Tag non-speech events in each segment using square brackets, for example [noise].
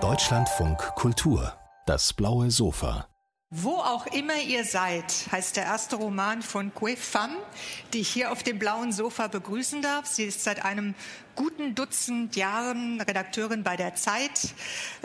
Deutschlandfunk Kultur, das blaue Sofa. Wo auch immer ihr seid, heißt der erste Roman von Kue Pham, die ich hier auf dem blauen Sofa begrüßen darf. Sie ist seit einem guten Dutzend Jahren Redakteurin bei der Zeit.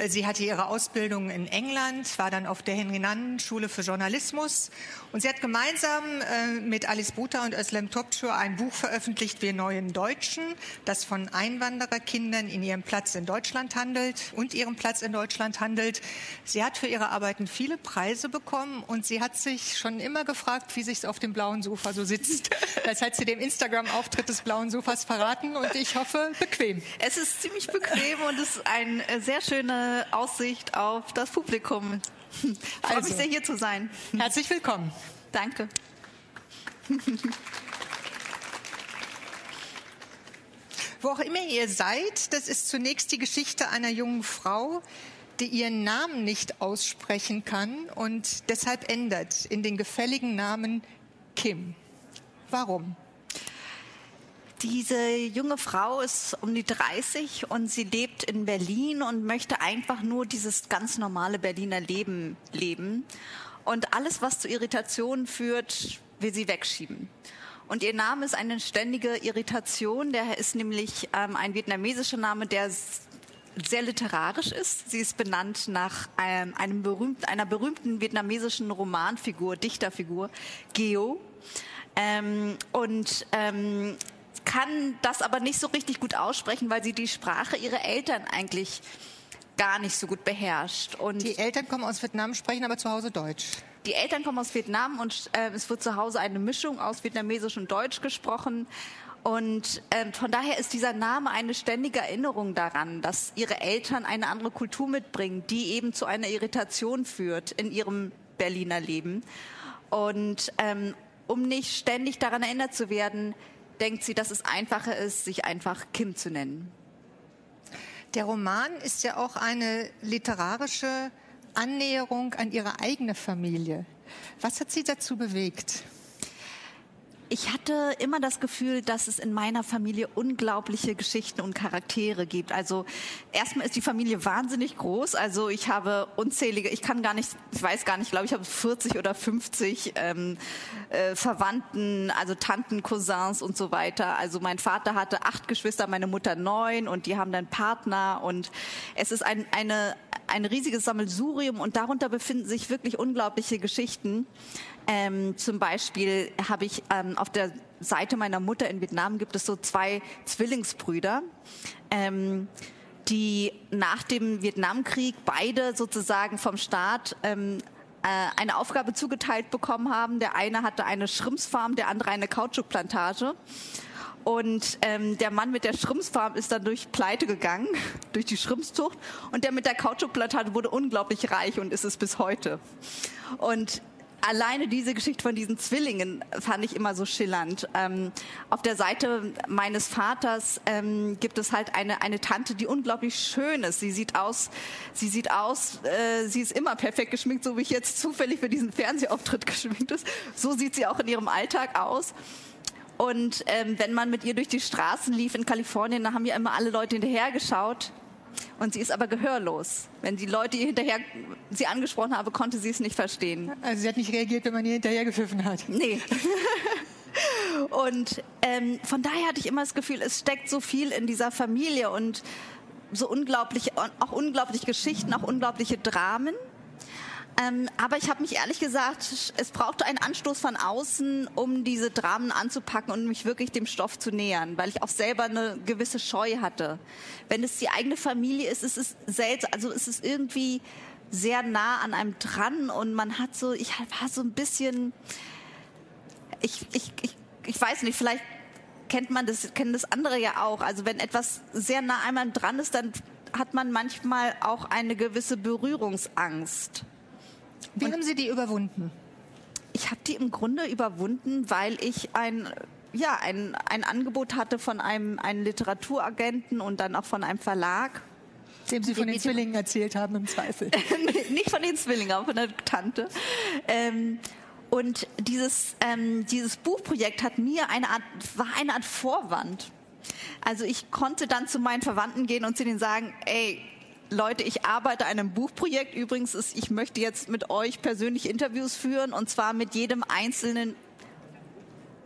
Sie hatte ihre Ausbildung in England, war dann auf der Henry-Nannen-Schule für Journalismus und sie hat gemeinsam äh, mit Alice Buta und Özlem Topçu ein Buch veröffentlicht, Wir neuen Deutschen, das von Einwandererkindern in ihrem Platz in Deutschland handelt und ihrem Platz in Deutschland handelt. Sie hat für ihre Arbeiten viele Preise bekommen und sie hat sich schon immer gefragt, wie sich es auf dem blauen Sofa so sitzt. [laughs] Das hat sie dem Instagram-Auftritt des blauen Sofas verraten und ich hoffe, hoffe, bequem. Es ist ziemlich bequem und es ist eine äh, sehr schöne Aussicht auf das Publikum. Ich [laughs] freue also, mich sehr, hier zu sein. Herzlich willkommen. Danke. [laughs] Wo auch immer ihr seid, das ist zunächst die Geschichte einer jungen Frau, die ihren Namen nicht aussprechen kann und deshalb ändert in den gefälligen Namen Kim. Warum? Diese junge Frau ist um die 30 und sie lebt in Berlin und möchte einfach nur dieses ganz normale Berliner Leben leben. Und alles, was zu Irritationen führt, will sie wegschieben. Und ihr Name ist eine ständige Irritation. Der ist nämlich ähm, ein vietnamesischer Name, der sehr literarisch ist. Sie ist benannt nach ähm, einem berühmten, einer berühmten vietnamesischen Romanfigur, Dichterfigur, Geo. Ähm, und ähm, kann das aber nicht so richtig gut aussprechen, weil sie die Sprache ihrer Eltern eigentlich gar nicht so gut beherrscht. Und die Eltern kommen aus Vietnam, sprechen aber zu Hause Deutsch. Die Eltern kommen aus Vietnam und äh, es wird zu Hause eine Mischung aus Vietnamesisch und Deutsch gesprochen. Und äh, von daher ist dieser Name eine ständige Erinnerung daran, dass ihre Eltern eine andere Kultur mitbringen, die eben zu einer Irritation führt in ihrem Berliner Leben. Und ähm, um nicht ständig daran erinnert zu werden, denkt sie, dass es einfacher ist, sich einfach Kim zu nennen. Der Roman ist ja auch eine literarische Annäherung an ihre eigene Familie. Was hat Sie dazu bewegt? Ich hatte immer das Gefühl, dass es in meiner Familie unglaubliche Geschichten und Charaktere gibt. Also erstmal ist die Familie wahnsinnig groß. Also ich habe unzählige, ich kann gar nicht, ich weiß gar nicht, ich glaube ich habe 40 oder 50 ähm, äh, Verwandten, also Tanten, Cousins und so weiter. Also mein Vater hatte acht Geschwister, meine Mutter neun und die haben dann Partner und es ist ein, eine, ein riesiges Sammelsurium und darunter befinden sich wirklich unglaubliche Geschichten. Ähm, zum Beispiel habe ich ähm, auf der Seite meiner Mutter in Vietnam gibt es so zwei Zwillingsbrüder. Ähm, die nach dem Vietnamkrieg beide sozusagen vom Staat ähm, äh, eine Aufgabe zugeteilt bekommen haben. Der eine hatte eine Schrimpsfarm, der andere eine Kautschukplantage. Und ähm, der Mann mit der Schrimpsfarm ist dann durch Pleite gegangen, [laughs] durch die Schrimpszucht. Und der mit der Kautschukplantage wurde unglaublich reich und ist es bis heute. Und alleine diese Geschichte von diesen Zwillingen fand ich immer so schillernd. Ähm, auf der Seite meines Vaters ähm, gibt es halt eine, eine Tante, die unglaublich schön ist. Sie sieht aus, sie sieht aus, äh, sie ist immer perfekt geschminkt, so wie ich jetzt zufällig für diesen Fernsehauftritt [laughs] geschminkt ist. So sieht sie auch in ihrem Alltag aus. Und ähm, wenn man mit ihr durch die Straßen lief in Kalifornien, da haben ja immer alle Leute hinterhergeschaut. Und sie ist aber gehörlos. Wenn die Leute ihr hinterher sie angesprochen haben, konnte sie es nicht verstehen. Also sie hat nicht reagiert, wenn man ihr hinterher gepfiffen hat. Nee. [laughs] und ähm, von daher hatte ich immer das Gefühl, es steckt so viel in dieser Familie und so unglaublich, auch unglaubliche Geschichten, auch unglaubliche Dramen. Ähm, aber ich habe mich ehrlich gesagt, es brauchte einen Anstoß von außen, um diese Dramen anzupacken und mich wirklich dem Stoff zu nähern, weil ich auch selber eine gewisse Scheu hatte. Wenn es die eigene Familie ist, ist es seltsam, also ist es irgendwie sehr nah an einem dran und man hat so, ich war so ein bisschen, ich, ich, ich, ich weiß nicht, vielleicht kennt man das, kennen das andere ja auch. Also wenn etwas sehr nah einem dran ist, dann hat man manchmal auch eine gewisse Berührungsangst. Wie Und haben Sie die überwunden? Ich habe die im Grunde überwunden, weil ich ein ja, ein, ein Angebot hatte von einem, einem Literaturagenten und dann auch von einem Verlag. Dem Sie von den Zwillingen erzählt haben, im Zweifel. [laughs] Nicht von den Zwillingen, aber von der Tante. Ähm, und dieses, ähm, dieses Buchprojekt hat mir eine Art, war eine Art Vorwand Also ich konnte dann zu meinen Verwandten gehen und zu denen sagen, ey, Leute, ich arbeite an einem Buchprojekt. Übrigens ist, ich möchte jetzt mit euch persönlich Interviews führen und zwar mit jedem einzelnen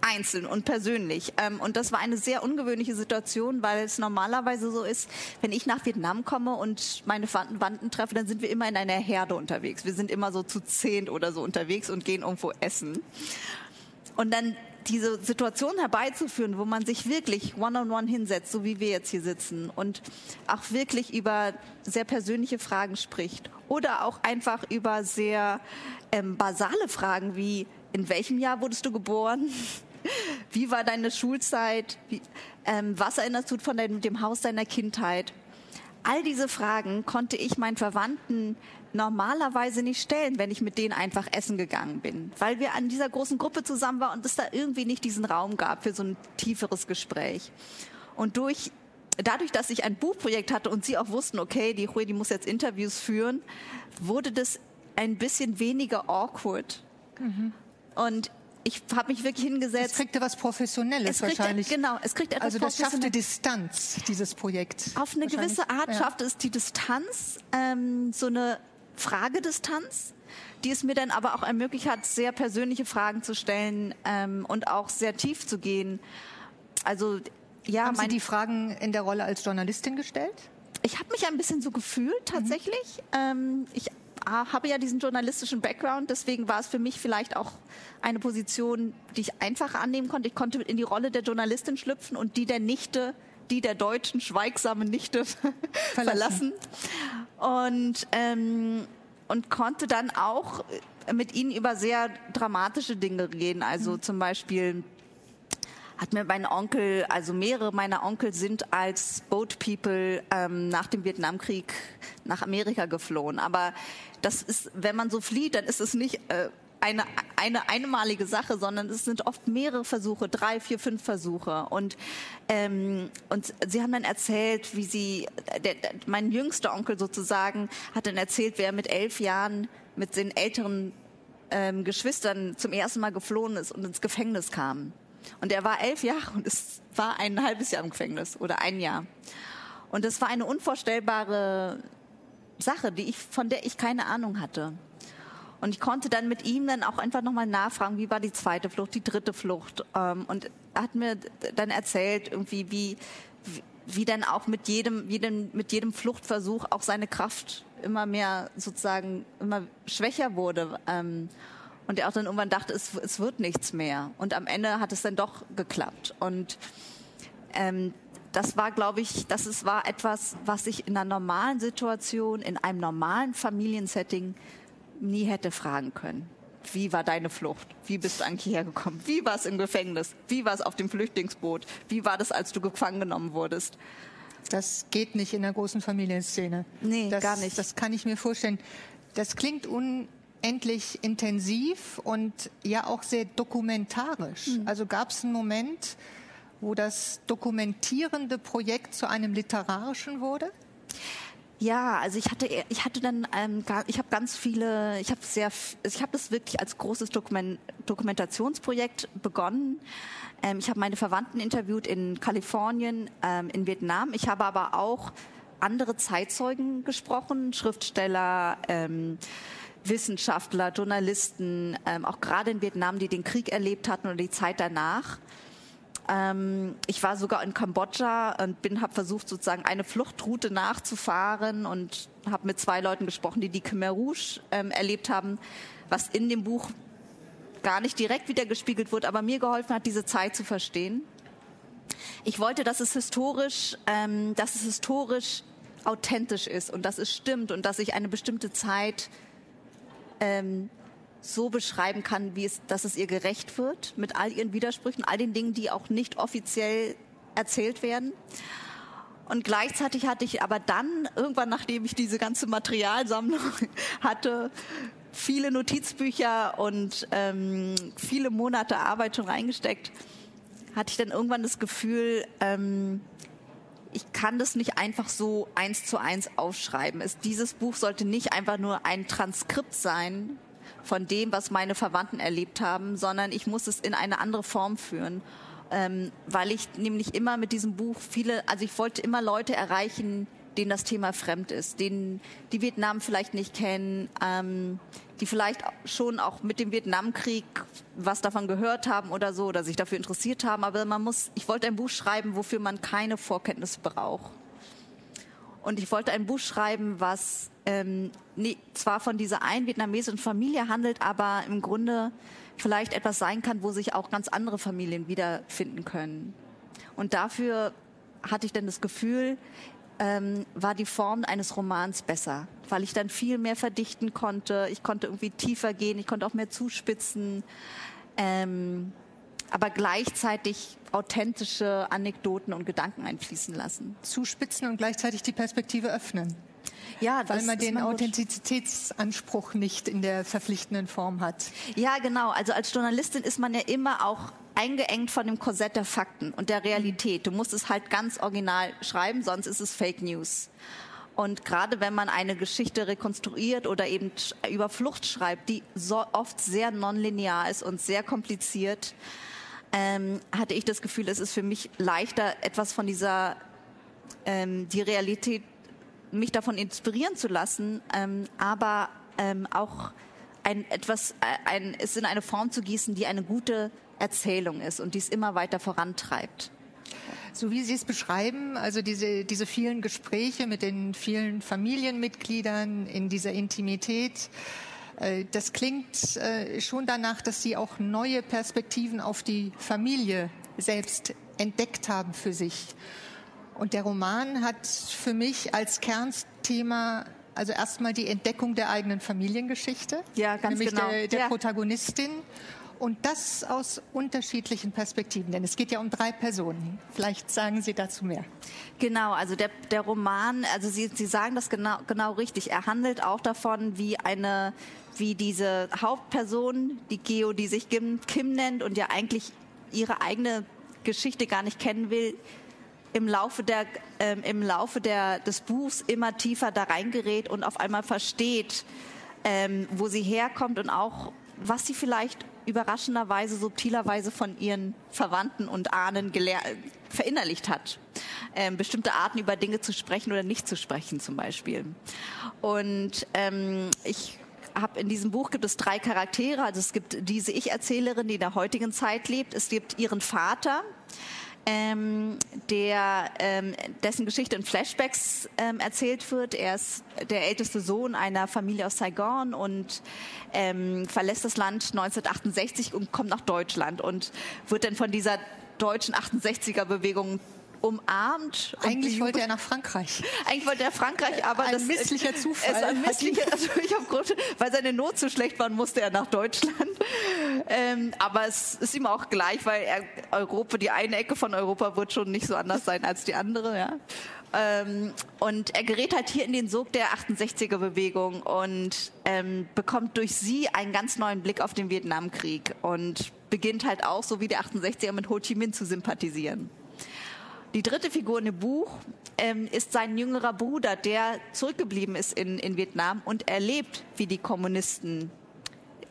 einzeln und persönlich. Ähm, und das war eine sehr ungewöhnliche Situation, weil es normalerweise so ist, wenn ich nach Vietnam komme und meine Verwandten treffe, dann sind wir immer in einer Herde unterwegs. Wir sind immer so zu zehn oder so unterwegs und gehen irgendwo essen. Und dann diese Situation herbeizuführen, wo man sich wirklich one-on-one -on -one hinsetzt, so wie wir jetzt hier sitzen und auch wirklich über sehr persönliche Fragen spricht oder auch einfach über sehr ähm, basale Fragen wie, in welchem Jahr wurdest du geboren? [laughs] Wie war deine Schulzeit? Wie, ähm, was erinnerst du von deinem, dem Haus deiner Kindheit? All diese Fragen konnte ich meinen Verwandten normalerweise nicht stellen, wenn ich mit denen einfach essen gegangen bin, weil wir an dieser großen Gruppe zusammen waren und es da irgendwie nicht diesen Raum gab für so ein tieferes Gespräch. Und durch dadurch, dass ich ein Buchprojekt hatte und sie auch wussten, okay, die Hui, die muss jetzt Interviews führen, wurde das ein bisschen weniger awkward. Mhm. Und ich habe mich wirklich hingesetzt. Es kriegte was Professionelles es kriegte, wahrscheinlich. Genau, es kriegt etwas Also das schaffte Distanz, dieses Projekt. Auf eine gewisse Art ja. schaffte es die Distanz, ähm, so eine Fragedistanz, die es mir dann aber auch ermöglicht hat, sehr persönliche Fragen zu stellen ähm, und auch sehr tief zu gehen. Also ja, haben Sie die Fragen in der Rolle als Journalistin gestellt? Ich habe mich ein bisschen so gefühlt tatsächlich. Mhm. Ähm, ich habe ja diesen journalistischen Background, deswegen war es für mich vielleicht auch eine Position, die ich einfach annehmen konnte. Ich konnte in die Rolle der Journalistin schlüpfen und die der Nichte, die der deutschen schweigsamen Nichte [laughs] verlassen. Und, ähm, und konnte dann auch mit ihnen über sehr dramatische Dinge reden. Also mhm. zum Beispiel hat mir mein Onkel, also mehrere meiner Onkel sind als Boat People ähm, nach dem Vietnamkrieg nach Amerika geflohen. Aber das ist, wenn man so flieht, dann ist es nicht äh, eine, eine einmalige Sache, sondern es sind oft mehrere Versuche, drei, vier, fünf Versuche. Und, ähm, und sie haben dann erzählt, wie sie, der, der, mein jüngster Onkel sozusagen, hat dann erzählt, wer mit elf Jahren mit den älteren ähm, Geschwistern zum ersten Mal geflohen ist und ins Gefängnis kam. Und er war elf Jahre und es war ein halbes Jahr im Gefängnis oder ein Jahr. Und es war eine unvorstellbare Sache, die ich, von der ich keine Ahnung hatte. Und ich konnte dann mit ihm dann auch einfach nochmal nachfragen, wie war die zweite Flucht, die dritte Flucht. Ähm, und er hat mir dann erzählt, irgendwie, wie, wie dann auch mit jedem, jedem, mit jedem Fluchtversuch auch seine Kraft immer mehr sozusagen immer schwächer wurde. Ähm, und er auch dann irgendwann dachte, es, es wird nichts mehr. Und am Ende hat es dann doch geklappt. Und ähm, das war, glaube ich, das ist, war etwas, was ich in einer normalen Situation, in einem normalen Familiensetting nie hätte fragen können. Wie war deine Flucht? Wie bist du eigentlich hergekommen? Wie war es im Gefängnis? Wie war es auf dem Flüchtlingsboot? Wie war das, als du gefangen genommen wurdest? Das geht nicht in der großen Familienszene. Nee, das, gar nicht. Das kann ich mir vorstellen. Das klingt unendlich intensiv und ja auch sehr dokumentarisch. Mhm. Also gab es einen Moment, wo das dokumentierende Projekt zu einem literarischen wurde? Ja, also ich hatte, ich hatte dann, ähm, ich habe ganz viele, ich habe sehr, ich habe das wirklich als großes Dokument, Dokumentationsprojekt begonnen. Ähm, ich habe meine Verwandten interviewt in Kalifornien, ähm, in Vietnam. Ich habe aber auch andere Zeitzeugen gesprochen, Schriftsteller, ähm, Wissenschaftler, Journalisten, ähm, auch gerade in Vietnam, die den Krieg erlebt hatten oder die Zeit danach. Ähm, ich war sogar in Kambodscha und bin, habe versucht sozusagen eine Fluchtroute nachzufahren und habe mit zwei Leuten gesprochen, die die Khmer Rouge ähm, erlebt haben, was in dem Buch gar nicht direkt wiedergespiegelt wurde, aber mir geholfen hat, diese Zeit zu verstehen. Ich wollte, dass es historisch, ähm, dass es historisch authentisch ist und dass es stimmt und dass ich eine bestimmte Zeit ähm, so beschreiben kann, wie es, dass es ihr gerecht wird, mit all ihren Widersprüchen, all den Dingen, die auch nicht offiziell erzählt werden. Und gleichzeitig hatte ich aber dann, irgendwann nachdem ich diese ganze Materialsammlung [laughs] hatte, viele Notizbücher und ähm, viele Monate Arbeit schon reingesteckt, hatte ich dann irgendwann das Gefühl, ähm, ich kann das nicht einfach so eins zu eins aufschreiben. Es, dieses Buch sollte nicht einfach nur ein Transkript sein von dem, was meine Verwandten erlebt haben, sondern ich muss es in eine andere Form führen. ähm, weil ich nämlich immer mit diesem Buch viele, also ich wollte immer Leute erreichen, denen das Thema fremd ist, denen die Vietnam vielleicht nicht kennen, ähm, die vielleicht schon auch mit dem Vietnamkrieg was davon gehört haben oder so oder sich dafür interessiert haben. Aber man muss, ich wollte ein Buch schreiben, wofür man keine Vorkenntnisse braucht. Und ich wollte ein Buch schreiben, was ähm, nee, zwar von dieser einen vietnamesischen Familie handelt, aber im Grunde vielleicht etwas sein kann, wo sich auch ganz andere Familien wiederfinden können. Und dafür hatte ich dann das Gefühl, ähm, war die Form eines Romans besser, weil ich dann viel mehr verdichten konnte. Ich konnte irgendwie tiefer gehen, ich konnte auch mehr zuspitzen, ähm, aber gleichzeitig authentische Anekdoten und Gedanken einfließen lassen. Zuspitzen und gleichzeitig die Perspektive öffnen. Ja, weil man den Authentizitätsanspruch nicht in der verpflichtenden Form hat. Ja, genau. Also als Journalistin ist man ja immer auch eingeengt von dem Korsett der Fakten und der Realität. Du musst es halt ganz original schreiben, sonst ist es Fake News. Und gerade wenn man eine Geschichte rekonstruiert oder eben über Flucht schreibt, die so oft sehr nonlinear ist und sehr kompliziert, ähm, hatte ich das Gefühl, es ist für mich leichter, etwas von dieser, ähm, die Realität, mich davon inspirieren zu lassen, ähm, aber ähm, auch ein, etwas, äh, ein, es in eine Form zu gießen, die eine gute Erzählung ist und dies immer weiter vorantreibt. So wie Sie es beschreiben, also diese, diese vielen Gespräche mit den vielen Familienmitgliedern in dieser Intimität, äh, das klingt äh, schon danach, dass Sie auch neue Perspektiven auf die Familie selbst entdeckt haben für sich. Und der Roman hat für mich als Kernthema also erstmal die Entdeckung der eigenen Familiengeschichte, ja, ganz nämlich genau. der, der ja. Protagonistin und das aus unterschiedlichen Perspektiven, denn es geht ja um drei Personen. Vielleicht sagen Sie dazu mehr. Genau, also der, der Roman, also Sie, Sie sagen das genau, genau richtig. Er handelt auch davon, wie eine, wie diese Hauptperson, die Geo, die sich Kim, Kim nennt und ja eigentlich ihre eigene Geschichte gar nicht kennen will, im Laufe, der, ähm, im Laufe der, des Buchs immer tiefer da reingerät und auf einmal versteht, ähm, wo sie herkommt und auch, was sie vielleicht überraschenderweise, subtilerweise von ihren Verwandten und Ahnen verinnerlicht hat. Ähm, bestimmte Arten über Dinge zu sprechen oder nicht zu sprechen zum Beispiel. Und ähm, ich habe in diesem Buch gibt es drei Charaktere. Also es gibt diese Ich-Erzählerin, die in der heutigen Zeit lebt. Es gibt ihren Vater, ähm, der, ähm, dessen Geschichte in Flashbacks ähm, erzählt wird. Er ist der älteste Sohn einer Familie aus Saigon und ähm, verlässt das Land 1968 und kommt nach Deutschland und wird dann von dieser deutschen 68er-Bewegung umarmt. Eigentlich wollte er nach Frankreich. Eigentlich wollte er Frankreich, [laughs] aber ein das misslicher Zufall. ist ein misslicher, also ich habe Grund, weil seine Not so schlecht war, musste er nach Deutschland. Ähm, aber es ist ihm auch gleich, weil er Europa, die eine Ecke von Europa wird schon nicht so anders sein als die andere, ja. Ähm, und er gerät halt hier in den Sog der 68er-Bewegung und ähm, bekommt durch sie einen ganz neuen Blick auf den Vietnamkrieg und beginnt halt auch, so wie der 68er, mit Ho Chi Minh zu sympathisieren. Die dritte Figur in dem Buch ähm, ist sein jüngerer Bruder, der zurückgeblieben ist in, in Vietnam und erlebt, wie die Kommunisten,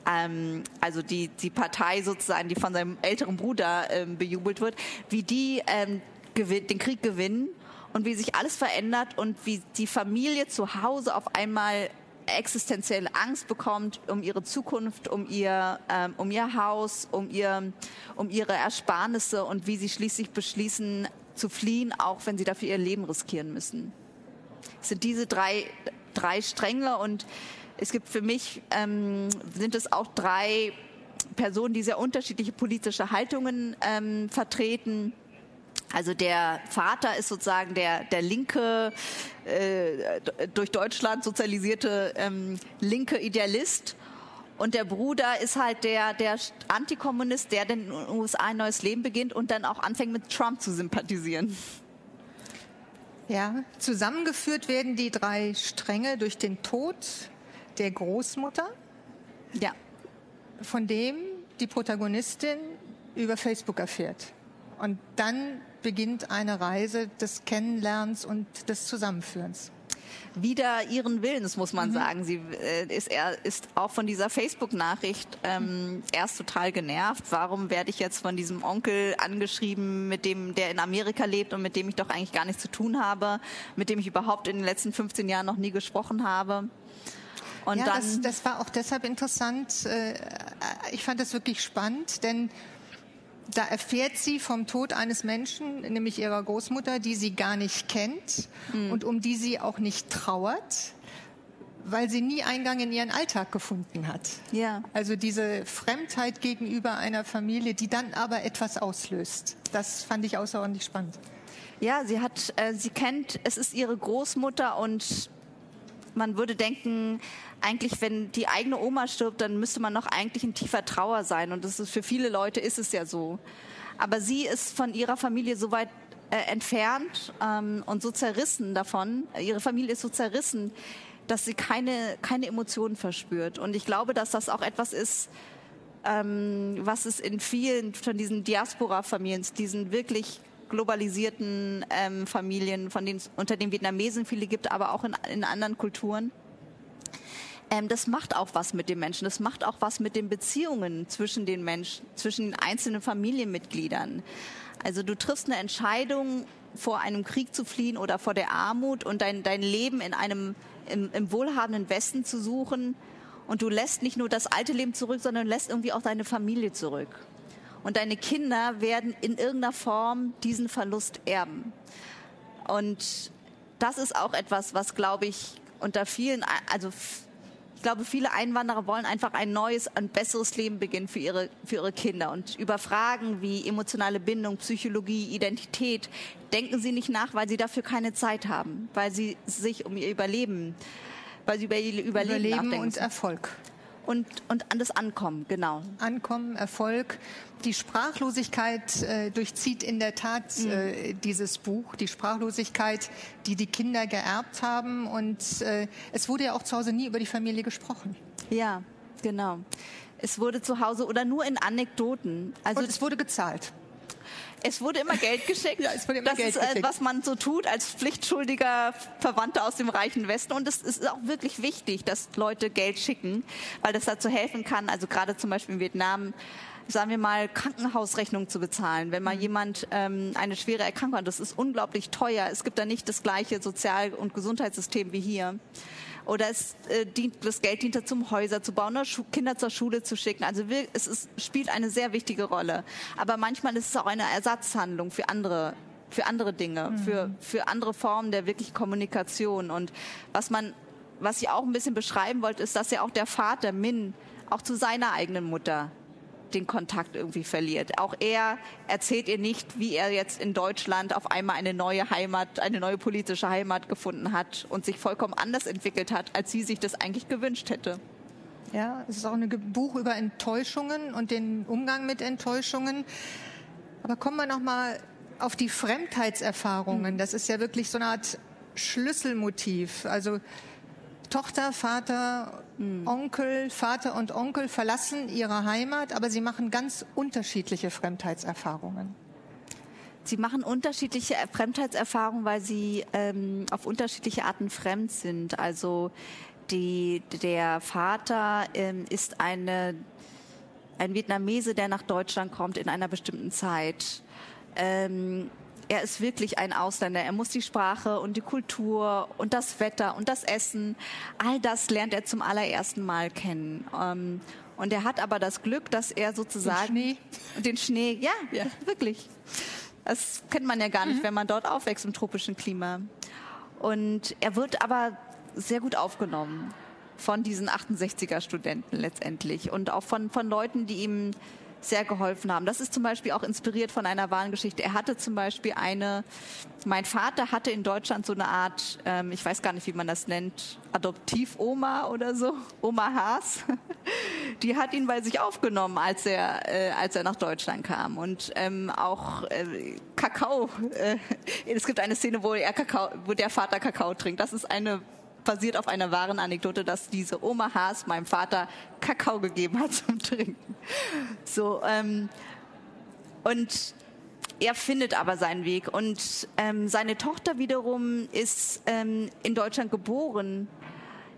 ähm, also die, die Partei sozusagen, die von seinem älteren Bruder ähm, bejubelt wird, wie die ähm, den Krieg gewinnen und wie sich alles verändert und wie die Familie zu Hause auf einmal existenzielle Angst bekommt um ihre Zukunft, um ihr, ähm, um ihr Haus, um, ihr, um ihre Ersparnisse und wie sie schließlich beschließen, zu fliehen, auch wenn sie dafür ihr Leben riskieren müssen. Es sind diese drei, drei Stränge und es gibt für mich, ähm, sind es auch drei Personen, die sehr unterschiedliche politische Haltungen ähm, vertreten. Also der Vater ist sozusagen der, der linke, äh, durch Deutschland sozialisierte ähm, linke Idealist und der Bruder ist halt der, der Antikommunist, der in den USA ein neues Leben beginnt und dann auch anfängt mit Trump zu sympathisieren. Ja, zusammengeführt werden die drei Stränge durch den Tod der Großmutter. Ja. Von dem die Protagonistin über Facebook erfährt. Und dann beginnt eine Reise des Kennenlernens und des Zusammenführens. Wieder ihren Willens, muss man mhm. sagen. Sie äh, ist, er ist auch von dieser Facebook-Nachricht ähm, erst total genervt. Warum werde ich jetzt von diesem Onkel angeschrieben, mit dem, der in Amerika lebt und mit dem ich doch eigentlich gar nichts zu tun habe, mit dem ich überhaupt in den letzten 15 Jahren noch nie gesprochen habe? Und ja, dann das, das war auch deshalb interessant. Äh, ich fand das wirklich spannend, denn da erfährt sie vom Tod eines Menschen, nämlich ihrer Großmutter, die sie gar nicht kennt mhm. und um die sie auch nicht trauert, weil sie nie Eingang in ihren Alltag gefunden hat. Ja. Also diese Fremdheit gegenüber einer Familie, die dann aber etwas auslöst. Das fand ich außerordentlich spannend. Ja, sie hat, äh, sie kennt, es ist ihre Großmutter und man würde denken, eigentlich, wenn die eigene Oma stirbt, dann müsste man noch eigentlich in tiefer Trauer sein. Und das ist für viele Leute ist es ja so. Aber sie ist von ihrer Familie so weit äh, entfernt ähm, und so zerrissen davon. Ihre Familie ist so zerrissen, dass sie keine, keine Emotionen verspürt. Und ich glaube, dass das auch etwas ist, ähm, was es in vielen von diesen Diaspora-Familien, diesen wirklich globalisierten ähm, Familien, von denen es unter den Vietnamesen viele gibt, aber auch in, in anderen Kulturen. Ähm, das macht auch was mit den Menschen. Das macht auch was mit den Beziehungen zwischen den Menschen, zwischen den einzelnen Familienmitgliedern. Also du triffst eine Entscheidung, vor einem Krieg zu fliehen oder vor der Armut und dein, dein Leben in einem im, im wohlhabenden Westen zu suchen. Und du lässt nicht nur das alte Leben zurück, sondern lässt irgendwie auch deine Familie zurück. Und deine Kinder werden in irgendeiner Form diesen Verlust erben. Und das ist auch etwas, was, glaube ich, unter vielen, also ich glaube, viele Einwanderer wollen einfach ein neues, ein besseres Leben beginnen für ihre, für ihre Kinder. Und über Fragen wie emotionale Bindung, Psychologie, Identität denken sie nicht nach, weil sie dafür keine Zeit haben, weil sie sich um ihr Überleben, weil sie über ihr Überleben, Überleben nachdenken. und Erfolg und, und an das Ankommen, genau. Ankommen, Erfolg. Die Sprachlosigkeit äh, durchzieht in der Tat mhm. äh, dieses Buch, die Sprachlosigkeit, die die Kinder geerbt haben. Und äh, es wurde ja auch zu Hause nie über die Familie gesprochen. Ja, genau. Es wurde zu Hause oder nur in Anekdoten. Also und es wurde gezahlt. Es wurde immer Geld geschickt. [laughs] ja, es wurde immer das Geld ist, äh, geschickt. was man so tut als pflichtschuldiger Verwandter aus dem reichen Westen. Und es ist auch wirklich wichtig, dass Leute Geld schicken, weil das dazu helfen kann. Also gerade zum Beispiel in Vietnam sagen wir mal, Krankenhausrechnungen zu bezahlen. Wenn mal mhm. jemand ähm, eine schwere Erkrankung hat, das ist unglaublich teuer. Es gibt da nicht das gleiche Sozial- und Gesundheitssystem wie hier. Oder es äh, dient, das Geld dient dazu, Häuser zu bauen oder Schu Kinder zur Schule zu schicken. Also wir, es ist, spielt eine sehr wichtige Rolle. Aber manchmal ist es auch eine Ersatzhandlung für andere für andere Dinge, mhm. für, für andere Formen der wirklich Kommunikation. Und was man, was ich auch ein bisschen beschreiben wollte, ist, dass ja auch der Vater Min auch zu seiner eigenen Mutter den Kontakt irgendwie verliert. Auch er erzählt ihr nicht, wie er jetzt in Deutschland auf einmal eine neue Heimat, eine neue politische Heimat gefunden hat und sich vollkommen anders entwickelt hat, als sie sich das eigentlich gewünscht hätte. Ja, es ist auch ein Buch über Enttäuschungen und den Umgang mit Enttäuschungen. Aber kommen wir noch mal auf die Fremdheitserfahrungen. Das ist ja wirklich so eine Art Schlüsselmotiv. Also Tochter, Vater, mhm. Onkel, Vater und Onkel verlassen ihre Heimat, aber sie machen ganz unterschiedliche Fremdheitserfahrungen. Sie machen unterschiedliche Fremdheitserfahrungen, weil sie ähm, auf unterschiedliche Arten fremd sind. Also die, der Vater ähm, ist eine, ein Vietnamese, der nach Deutschland kommt in einer bestimmten Zeit. Ähm, er ist wirklich ein Ausländer. Er muss die Sprache und die Kultur und das Wetter und das Essen, all das lernt er zum allerersten Mal kennen. Ähm, und er hat aber das Glück, dass er sozusagen den Schnee, den Schnee ja, ja, wirklich. Das kennt man ja gar nicht, mhm. wenn man dort aufwächst im tropischen Klima. Und er wird aber sehr gut aufgenommen von diesen 68er Studenten letztendlich und auch von, von Leuten, die ihm sehr geholfen haben. Das ist zum Beispiel auch inspiriert von einer wahren Geschichte. Er hatte zum Beispiel eine, mein Vater hatte in Deutschland so eine Art, ähm, ich weiß gar nicht, wie man das nennt, Adoptivoma oder so, Oma Haas. [laughs] Die hat ihn bei sich aufgenommen, als er, äh, als er nach Deutschland kam. Und ähm, auch äh, Kakao. Äh, es gibt eine Szene, wo, er Kakao, wo der Vater Kakao trinkt. Das ist eine basiert auf einer wahren Anekdote, dass diese Oma Haas meinem Vater Kakao gegeben hat [laughs] zum Trinken. So, ähm, und er findet aber seinen Weg. Und ähm, seine Tochter wiederum ist ähm, in Deutschland geboren,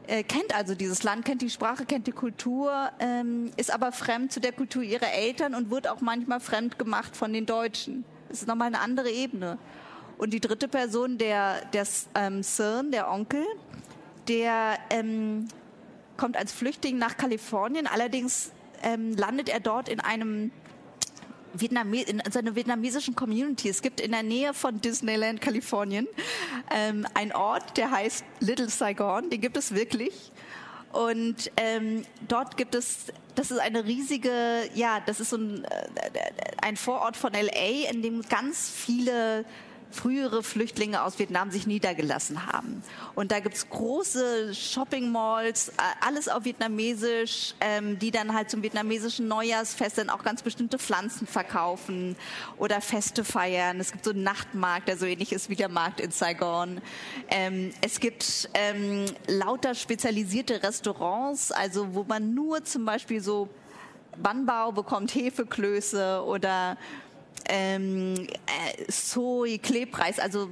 äh, kennt also dieses Land, kennt die Sprache, kennt die Kultur, ähm, ist aber fremd zu der Kultur ihrer Eltern und wird auch manchmal fremd gemacht von den Deutschen. Das ist nochmal eine andere Ebene. Und die dritte Person, der, der ähm, Cern, der Onkel, der ähm, kommt als Flüchtling nach Kalifornien. Allerdings ähm, landet er dort in einem Vietname in so einer vietnamesischen Community. Es gibt in der Nähe von Disneyland, Kalifornien, ähm, einen Ort, der heißt Little Saigon. Den gibt es wirklich. Und ähm, dort gibt es, das ist eine riesige, ja, das ist so ein, äh, ein Vorort von LA, in dem ganz viele frühere Flüchtlinge aus Vietnam sich niedergelassen haben. Und da gibt's große Shopping-Malls, äh, alles auf Vietnamesisch, ähm, die dann halt zum vietnamesischen Neujahrsfest dann auch ganz bestimmte Pflanzen verkaufen oder Feste feiern. Es gibt so einen Nachtmarkt, der so ähnlich ist wie der Markt in Saigon. Ähm, es gibt ähm, lauter spezialisierte Restaurants, also wo man nur zum Beispiel so Bannbau bekommt, Hefeklöße oder ähm, äh, Soy, Klebreis, also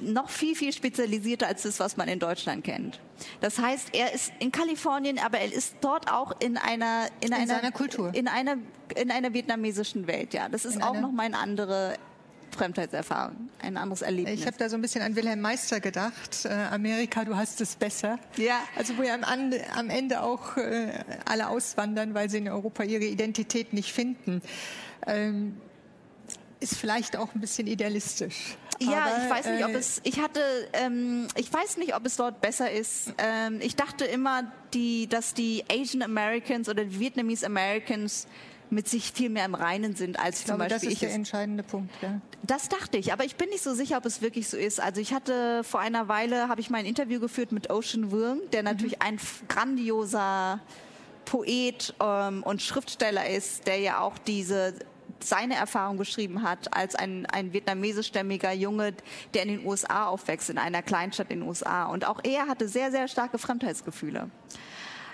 noch viel, viel spezialisierter als das, was man in Deutschland kennt. Das heißt, er ist in Kalifornien, aber er ist dort auch in einer, in, in einer, Kultur. In einer, in einer vietnamesischen Welt, ja. Das ist in auch noch mal eine andere Fremdheitserfahrung, ein anderes Erlebnis. Ich habe da so ein bisschen an Wilhelm Meister gedacht. Äh, Amerika, du hast es besser. Ja. Also wo ja am, am Ende auch äh, alle auswandern, weil sie in Europa ihre Identität nicht finden. Ähm, ist vielleicht auch ein bisschen idealistisch. Ja, Aber, ich weiß nicht, ob äh, es. Ich hatte, ähm, ich weiß nicht, ob es dort besser ist. Ähm, ich dachte immer, die, dass die Asian Americans oder die Vietnamese Americans mit sich viel mehr im Reinen sind als ich zum glaube, Beispiel das ist ich. der entscheidende Punkt. Ja. Das dachte ich, aber ich bin nicht so sicher, ob es wirklich so ist. Also ich hatte vor einer Weile habe ich mal ein Interview geführt mit Ocean Wuong, der natürlich mhm. ein grandioser Poet ähm, und Schriftsteller ist, der ja auch diese seine Erfahrung geschrieben hat als ein, ein vietnamesischstämmiger Junge, der in den USA aufwächst, in einer Kleinstadt in den USA. Und auch er hatte sehr, sehr starke Fremdheitsgefühle.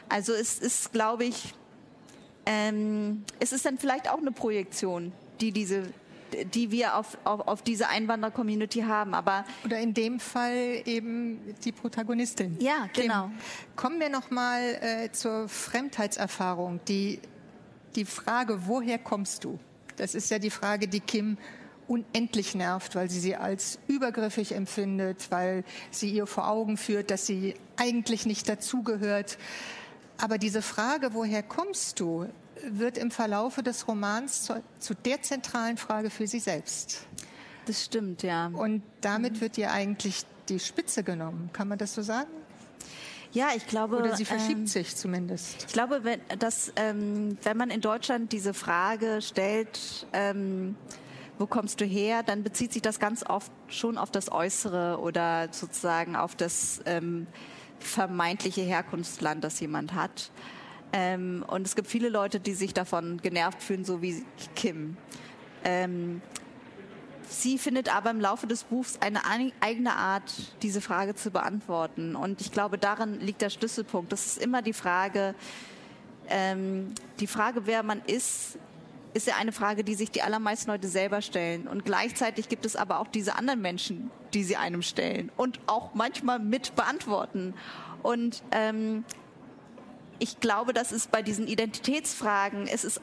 Also es ist, glaube ich, ähm, es ist dann vielleicht auch eine Projektion, die diese die wir auf, auf, auf diese Einwanderer-Community haben. Aber Oder in dem Fall eben die Protagonistin. Ja, genau. Dem, kommen wir nochmal äh, zur Fremdheitserfahrung. Die, die Frage, woher kommst du? Das ist ja die Frage, die Kim unendlich nervt, weil sie sie als übergriffig empfindet, weil sie ihr vor Augen führt, dass sie eigentlich nicht dazugehört. Aber diese Frage, woher kommst du, wird im Verlaufe des Romans zu, zu, der zentralen Frage für sie selbst. Das stimmt, ja. Und damit mhm. wird ihr eigentlich die Spitze genommen. Kann man das so sagen? Ja, ich glaube. Oder sie verschiebt ähm, sich zumindest. Ich glaube, wenn, dass, ähm, wenn man in Deutschland diese Frage stellt, ähm, wo kommst du her, dann bezieht sich das ganz oft schon auf das Äußere oder sozusagen auf das ähm, vermeintliche Herkunftsland, das jemand hat. Ähm, und es gibt viele Leute, die sich davon genervt fühlen, so wie Kim. Ähm, Sie findet aber im Laufe des Buchs eine eigene Art, diese Frage zu beantworten. Und ich glaube, darin liegt der Schlüsselpunkt. Das ist immer die Frage, ähm, die Frage, wer man ist, ist ja eine Frage, die sich die allermeisten Leute selber stellen. Und gleichzeitig gibt es aber auch diese anderen Menschen, die sie einem stellen und auch manchmal mit beantworten. Und ähm, ich glaube, dass es bei diesen Identitätsfragen, es ist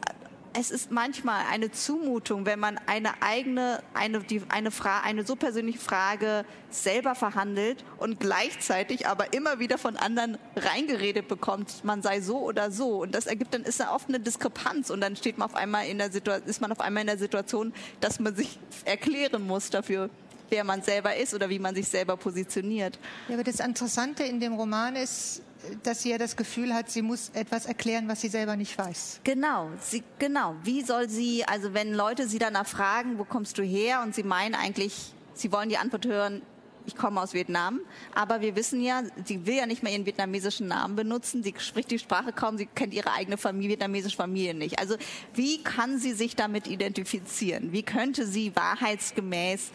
es ist manchmal eine Zumutung, wenn man eine eigene, eine, die, eine, Fra eine so persönliche Frage selber verhandelt und gleichzeitig aber immer wieder von anderen reingeredet bekommt, man sei so oder so. Und das ergibt dann ist da oft eine Diskrepanz und dann steht man auf einmal in der Situation, ist man auf einmal in der Situation, dass man sich erklären muss dafür, wer man selber ist oder wie man sich selber positioniert. Ja, aber das Interessante in dem Roman ist, dass sie ja das Gefühl hat, sie muss etwas erklären, was sie selber nicht weiß. Genau, sie, genau. Wie soll sie, also wenn Leute sie danach fragen, wo kommst du her, und sie meinen eigentlich, sie wollen die Antwort hören, ich komme aus Vietnam, aber wir wissen ja, sie will ja nicht mehr ihren vietnamesischen Namen benutzen, sie spricht die Sprache kaum, sie kennt ihre eigene Familie, vietnamesische Familie nicht. Also wie kann sie sich damit identifizieren? Wie könnte sie wahrheitsgemäß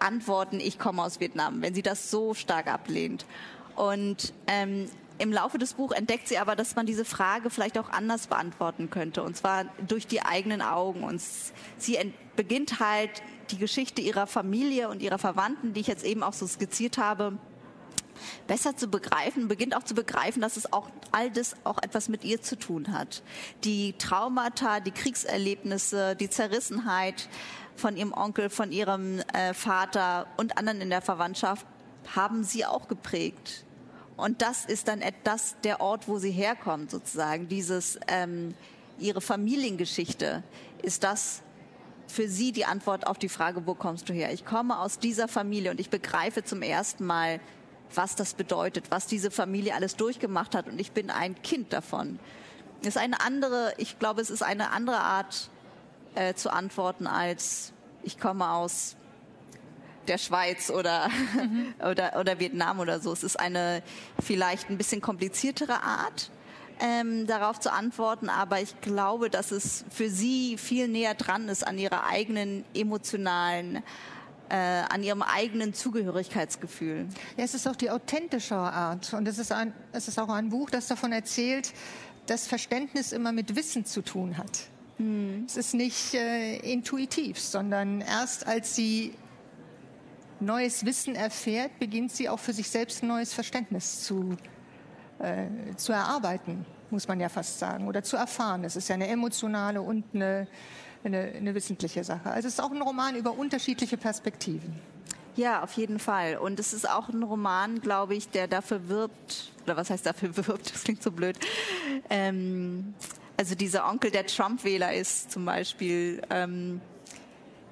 antworten, ich komme aus Vietnam, wenn sie das so stark ablehnt? Und ähm, im Laufe des Buches entdeckt sie aber, dass man diese Frage vielleicht auch anders beantworten könnte, und zwar durch die eigenen Augen. Und sie beginnt halt die Geschichte ihrer Familie und ihrer Verwandten, die ich jetzt eben auch so skizziert habe, besser zu begreifen, beginnt auch zu begreifen, dass es auch all das auch etwas mit ihr zu tun hat. Die Traumata, die Kriegserlebnisse, die Zerrissenheit von ihrem Onkel, von ihrem äh, Vater und anderen in der Verwandtschaft haben sie auch geprägt. Und das ist dann das der Ort, wo sie herkommt, sozusagen. Dieses ähm, ihre Familiengeschichte ist das für sie die Antwort auf die Frage, wo kommst du her? Ich komme aus dieser Familie und ich begreife zum ersten Mal, was das bedeutet, was diese Familie alles durchgemacht hat und ich bin ein Kind davon. Ist eine andere, ich glaube, es ist eine andere Art äh, zu antworten als ich komme aus der Schweiz oder, mhm. [laughs] oder, oder Vietnam oder so. Es ist eine vielleicht ein bisschen kompliziertere Art, ähm, darauf zu antworten, aber ich glaube, dass es für sie viel näher dran ist an ihrer eigenen emotionalen äh, an ihrem eigenen Zugehörigkeitsgefühl. Ja, es ist auch die authentischere Art. Und es ist, ein, es ist auch ein Buch, das davon erzählt, dass Verständnis immer mit Wissen zu tun hat. Hm. Es ist nicht äh, intuitiv, sondern erst als sie neues Wissen erfährt, beginnt sie auch für sich selbst ein neues Verständnis zu, äh, zu erarbeiten, muss man ja fast sagen, oder zu erfahren. Es ist ja eine emotionale und eine eine, eine wissentliche Sache. Also es ist auch ein Roman über unterschiedliche Perspektiven. Ja, auf jeden Fall. Und es ist auch ein Roman, glaube ich, der dafür wirbt, oder was heißt dafür [laughs] wirbt, das klingt so blöd. Ähm, also dieser Onkel, der Trump-Wähler ist zum Beispiel, ähm,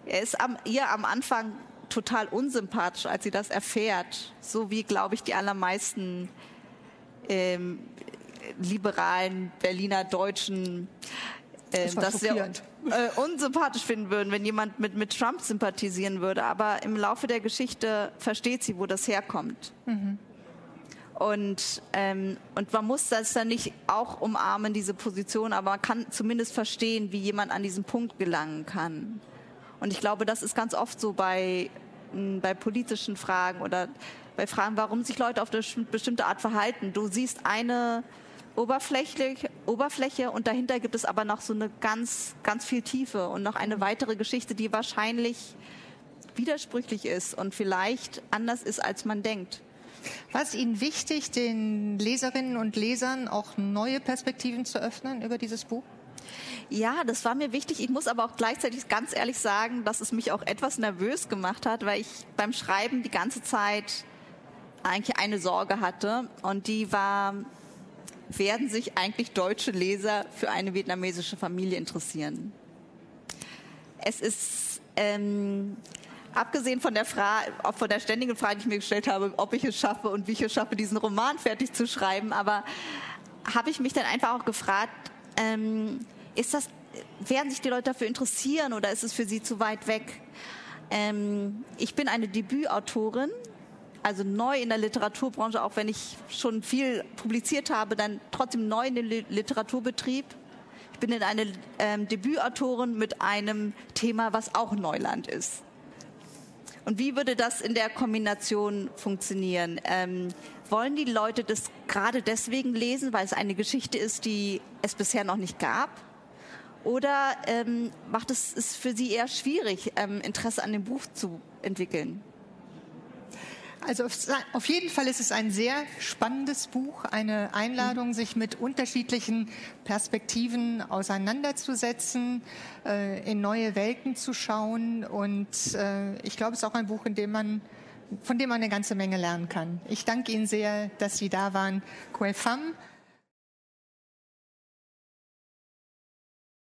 er ist am, ihr am Anfang total unsympathisch, als sie das erfährt. So wie, glaube ich, die allermeisten ähm, liberalen Berliner Deutschen äh, das, sehr äh, unsympathisch finden würden, wenn jemand mit, mit Trump sympathisieren würde. Aber im Laufe der Geschichte versteht sie, wo das herkommt. Mhm. Und, ähm, und man muss das dann nicht auch umarmen, diese Position, aber man kann zumindest verstehen, wie jemand an diesen Punkt gelangen kann. Und ich glaube, das ist ganz oft so bei, bei politischen Fragen oder bei Fragen, warum sich Leute auf eine bestimmte Art verhalten. Du siehst eine oberflächlich, Oberfläche und dahinter gibt es aber noch so eine ganz, ganz viel Tiefe und noch eine weitere Geschichte, die wahrscheinlich widersprüchlich ist und vielleicht anders ist, als man denkt. War es Ihnen wichtig, den Leserinnen und Lesern auch neue Perspektiven zu öffnen über dieses Buch? Ja, das war mir wichtig. Ich muss aber auch gleichzeitig ganz ehrlich sagen, dass es mich auch etwas nervös gemacht hat, weil ich beim Schreiben die ganze Zeit eigentlich eine Sorge hatte und die war, werden sich eigentlich deutsche Leser für eine vietnamesische Familie interessieren? Es ist ähm, abgesehen von der auch von der ständigen Frage, die ich mir gestellt habe, ob ich es schaffe und wie ich es schaffe, diesen Roman fertig zu schreiben, aber habe ich mich dann einfach auch gefragt, ähm, ist das, werden sich die Leute dafür interessieren oder ist es für sie zu weit weg? Ähm, ich bin eine Debütautorin also neu in der Literaturbranche, auch wenn ich schon viel publiziert habe, dann trotzdem neu in den Literaturbetrieb. Ich bin eine ähm, Debütautorin mit einem Thema, was auch Neuland ist. Und wie würde das in der Kombination funktionieren? Ähm, wollen die Leute das gerade deswegen lesen, weil es eine Geschichte ist, die es bisher noch nicht gab? Oder ähm, macht es, es für sie eher schwierig, ähm, Interesse an dem Buch zu entwickeln? Also auf jeden Fall ist es ein sehr spannendes Buch, eine Einladung, sich mit unterschiedlichen Perspektiven auseinanderzusetzen, äh, in neue Welten zu schauen. Und äh, ich glaube, es ist auch ein Buch, in dem man von dem man eine ganze Menge lernen kann. Ich danke Ihnen sehr, dass Sie da waren. Kue Pham